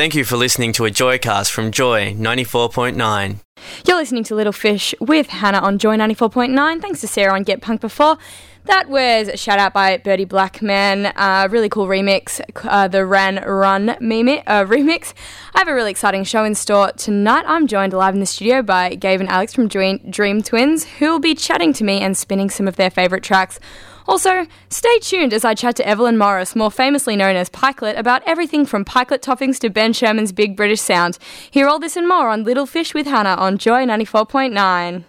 Thank you for listening to a Joycast from Joy 94.9. You're listening to Little Fish with Hannah on Joy 94.9. Thanks to Sarah on Get Punk before. That was a shout out by Birdie Blackman. Uh, really cool remix, uh, the Ran Run mimi- uh, remix. I have a really exciting show in store tonight. I'm joined live in the studio by Gabe and Alex from Dream, Dream Twins, who will be chatting to me and spinning some of their favourite tracks. Also, stay tuned as I chat to Evelyn Morris, more famously known as Pikelet, about everything from Pikelet toppings to Ben Sherman's Big British Sound. Hear all this and more on Little Fish with Hannah on Joy 94.9.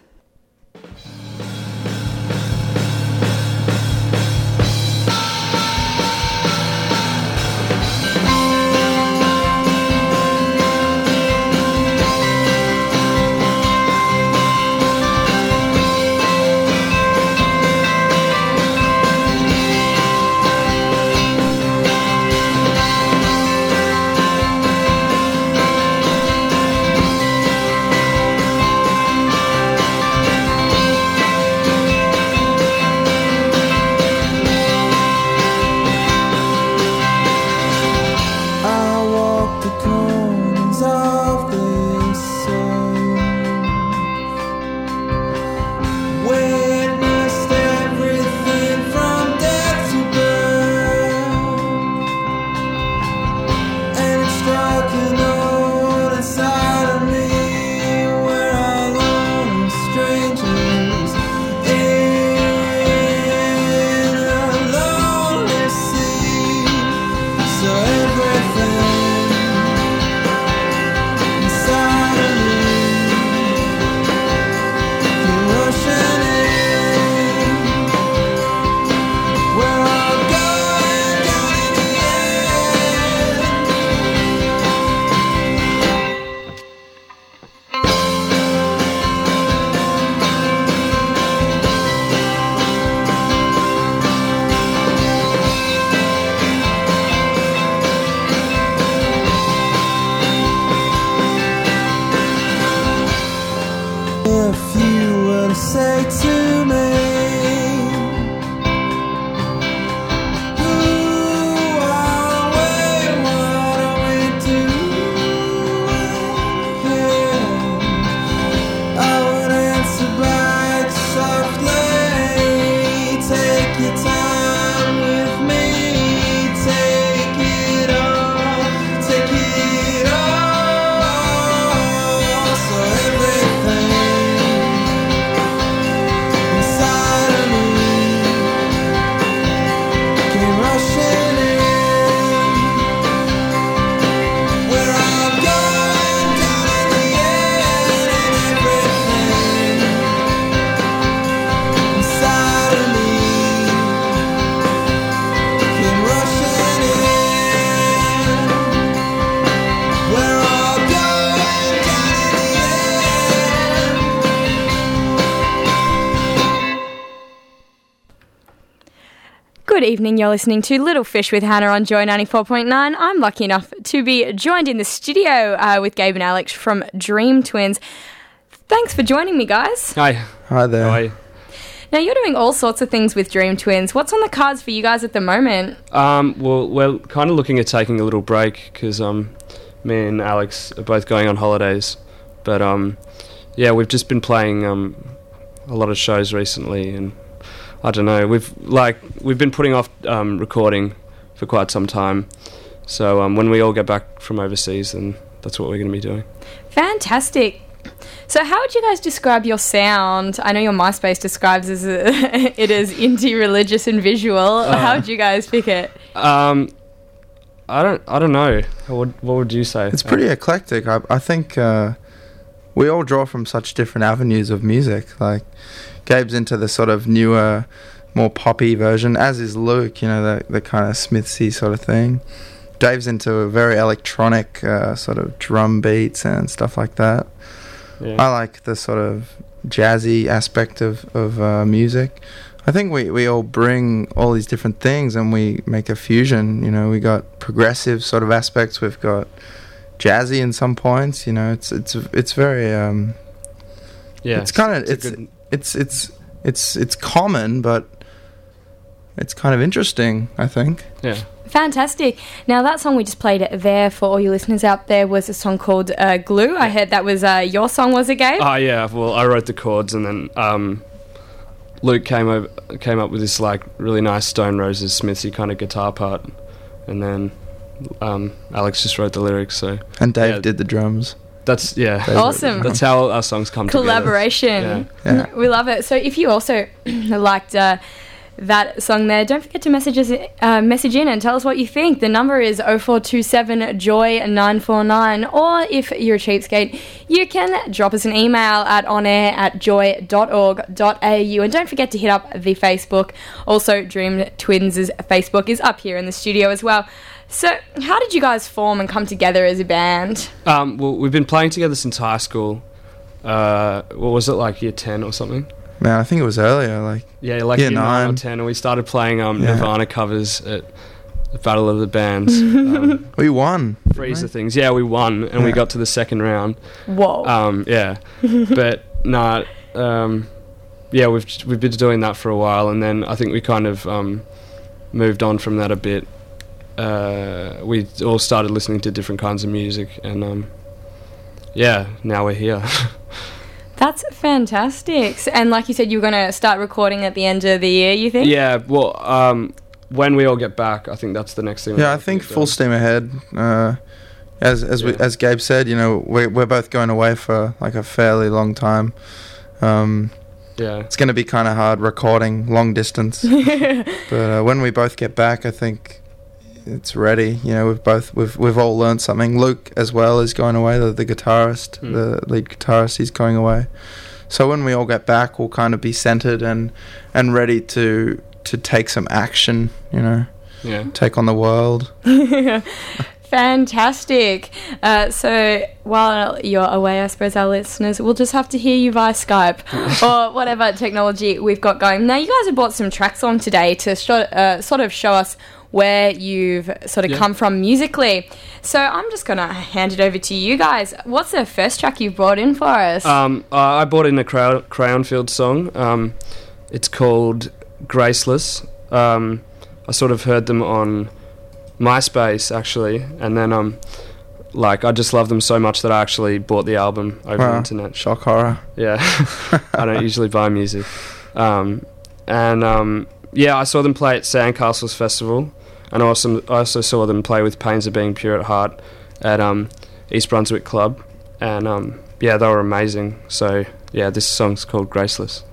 Good evening, you're listening to Little Fish with Hannah on Joy 94.9. I'm lucky enough to be joined in the studio uh, with Gabe and Alex from Dream Twins. Thanks for joining me, guys. Hi. Hi there. How are you? Now, you're doing all sorts of things with Dream Twins. What's on the cards for you guys at the moment? Um, well, we're kind of looking at taking a little break because um, me and Alex are both going on holidays. But um, yeah, we've just been playing um, a lot of shows recently, and I don't know. We've like we've been putting off um, recording for quite some time. So um, when we all get back from overseas, then that's what we're going to be doing. Fantastic. So, how would you guys describe your sound? I know your MySpace describes as a, it as indie, religious, and visual. how would you guys pick it? Um, I don't. I don't know. What, what would you say? It's pretty eclectic. I, I think uh, we all draw from such different avenues of music. Like Gabe's into the sort of newer, more poppy version, as is Luke. You know, the the kind of Smithsy sort of thing. Dave's into a very electronic uh, sort of drum beats and stuff like that. Yeah. I like the sort of jazzy aspect of of uh, music. I think we, we all bring all these different things and we make a fusion. You know, we got progressive sort of aspects. We've got jazzy in some points. You know, it's it's it's very um, Yeah, It's kinda- a it's- it's it's it's it's common, but it's kind of interesting. I think. yeah. Fantastic. Now, that song we just played there for all you listeners out there was a song called uh, Glue. I heard that was uh, your song, was it, Gabe? Oh yeah, well I wrote the chords and then um, Luke came over, came up with this like really nice Stone Roses Smithy kind of guitar part, and then um, Alex just wrote the lyrics. So And Dave Yeah. did the drums. that's yeah, Dave Awesome. that's how our songs come Collaboration. Yeah. We love it. So, if you also liked uh, that song there, don't forget to message us, uh, message in and tell us what you think. The number is 0427 Joy 949. Or if you're a cheapskate, you can drop us an email at onair at joy.org.au. And don't forget to hit up the Facebook. Also, Dream Twins' Facebook is up here in the studio as well. So, how did you guys form and come together as a band? Um, well, we've been playing together since high school. Uh, what was it like year ten or something? Man, I think it was earlier. Like Yeah, like Year year nine or ten, and we started playing um, Yeah. Nirvana covers at the Battle of the Bands. um, we won. didn't freeze the things. Yeah, we won, and we got to the second round. Whoa. Um, yeah, but nah, um, yeah, we've we've been doing that for a while, and then I think we kind of um, moved on from that a bit. Uh, we all started listening to different kinds of music, and um, yeah, now we're here. That's fantastic. And like you said, you were going to start recording at the end of the year, you think? yeah, well, um, when we all get back, I think that's the next thing. Yeah, I think full doing. steam ahead. Uh, as as we, as Gabe said, you know, we're we're both going away for like a fairly long time. Um, Yeah, it's going to be kind of hard recording long distance, but uh, when we both get back, I think it's ready. You know, we've both we've we've all learned something. Luke as well is going away. The, the guitarist, Hmm. the lead guitarist, he's going away. So when we all get back, we'll kind of be centered and and ready to to take some action. You know, yeah. take on the world. Fantastic. Uh, so while you're away, I suppose our listeners will just have to hear you via Skype or whatever technology we've got going. Now, you guys have brought some tracks on today to sho- uh, sort of show us where you've sort of Yeah. come from musically. So I'm just going to hand it over to you guys. What's the first track you've brought in for us? Um, I brought in a Crow- Crayon Fields song. Um, it's called Graceless. Um, I sort of heard them on MySpace actually, and then um, like I just love them so much that I actually bought the album over the internet. Shock horror. Yeah, I don't usually buy music, um, and um, yeah, I saw them play at Sandcastles Festival, and I also I also saw them play with Pains of Being Pure at Heart at um, East Brunswick Club, and um, yeah, they were amazing. So yeah, this song's called Graceless.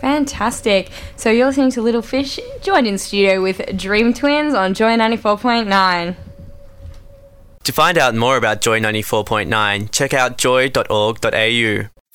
Fantastic. So you're listening to Little Fish, joined in studio with Dream Twins on Joy 94.9. To find out more about Joy 94.9, check out joy.org.au.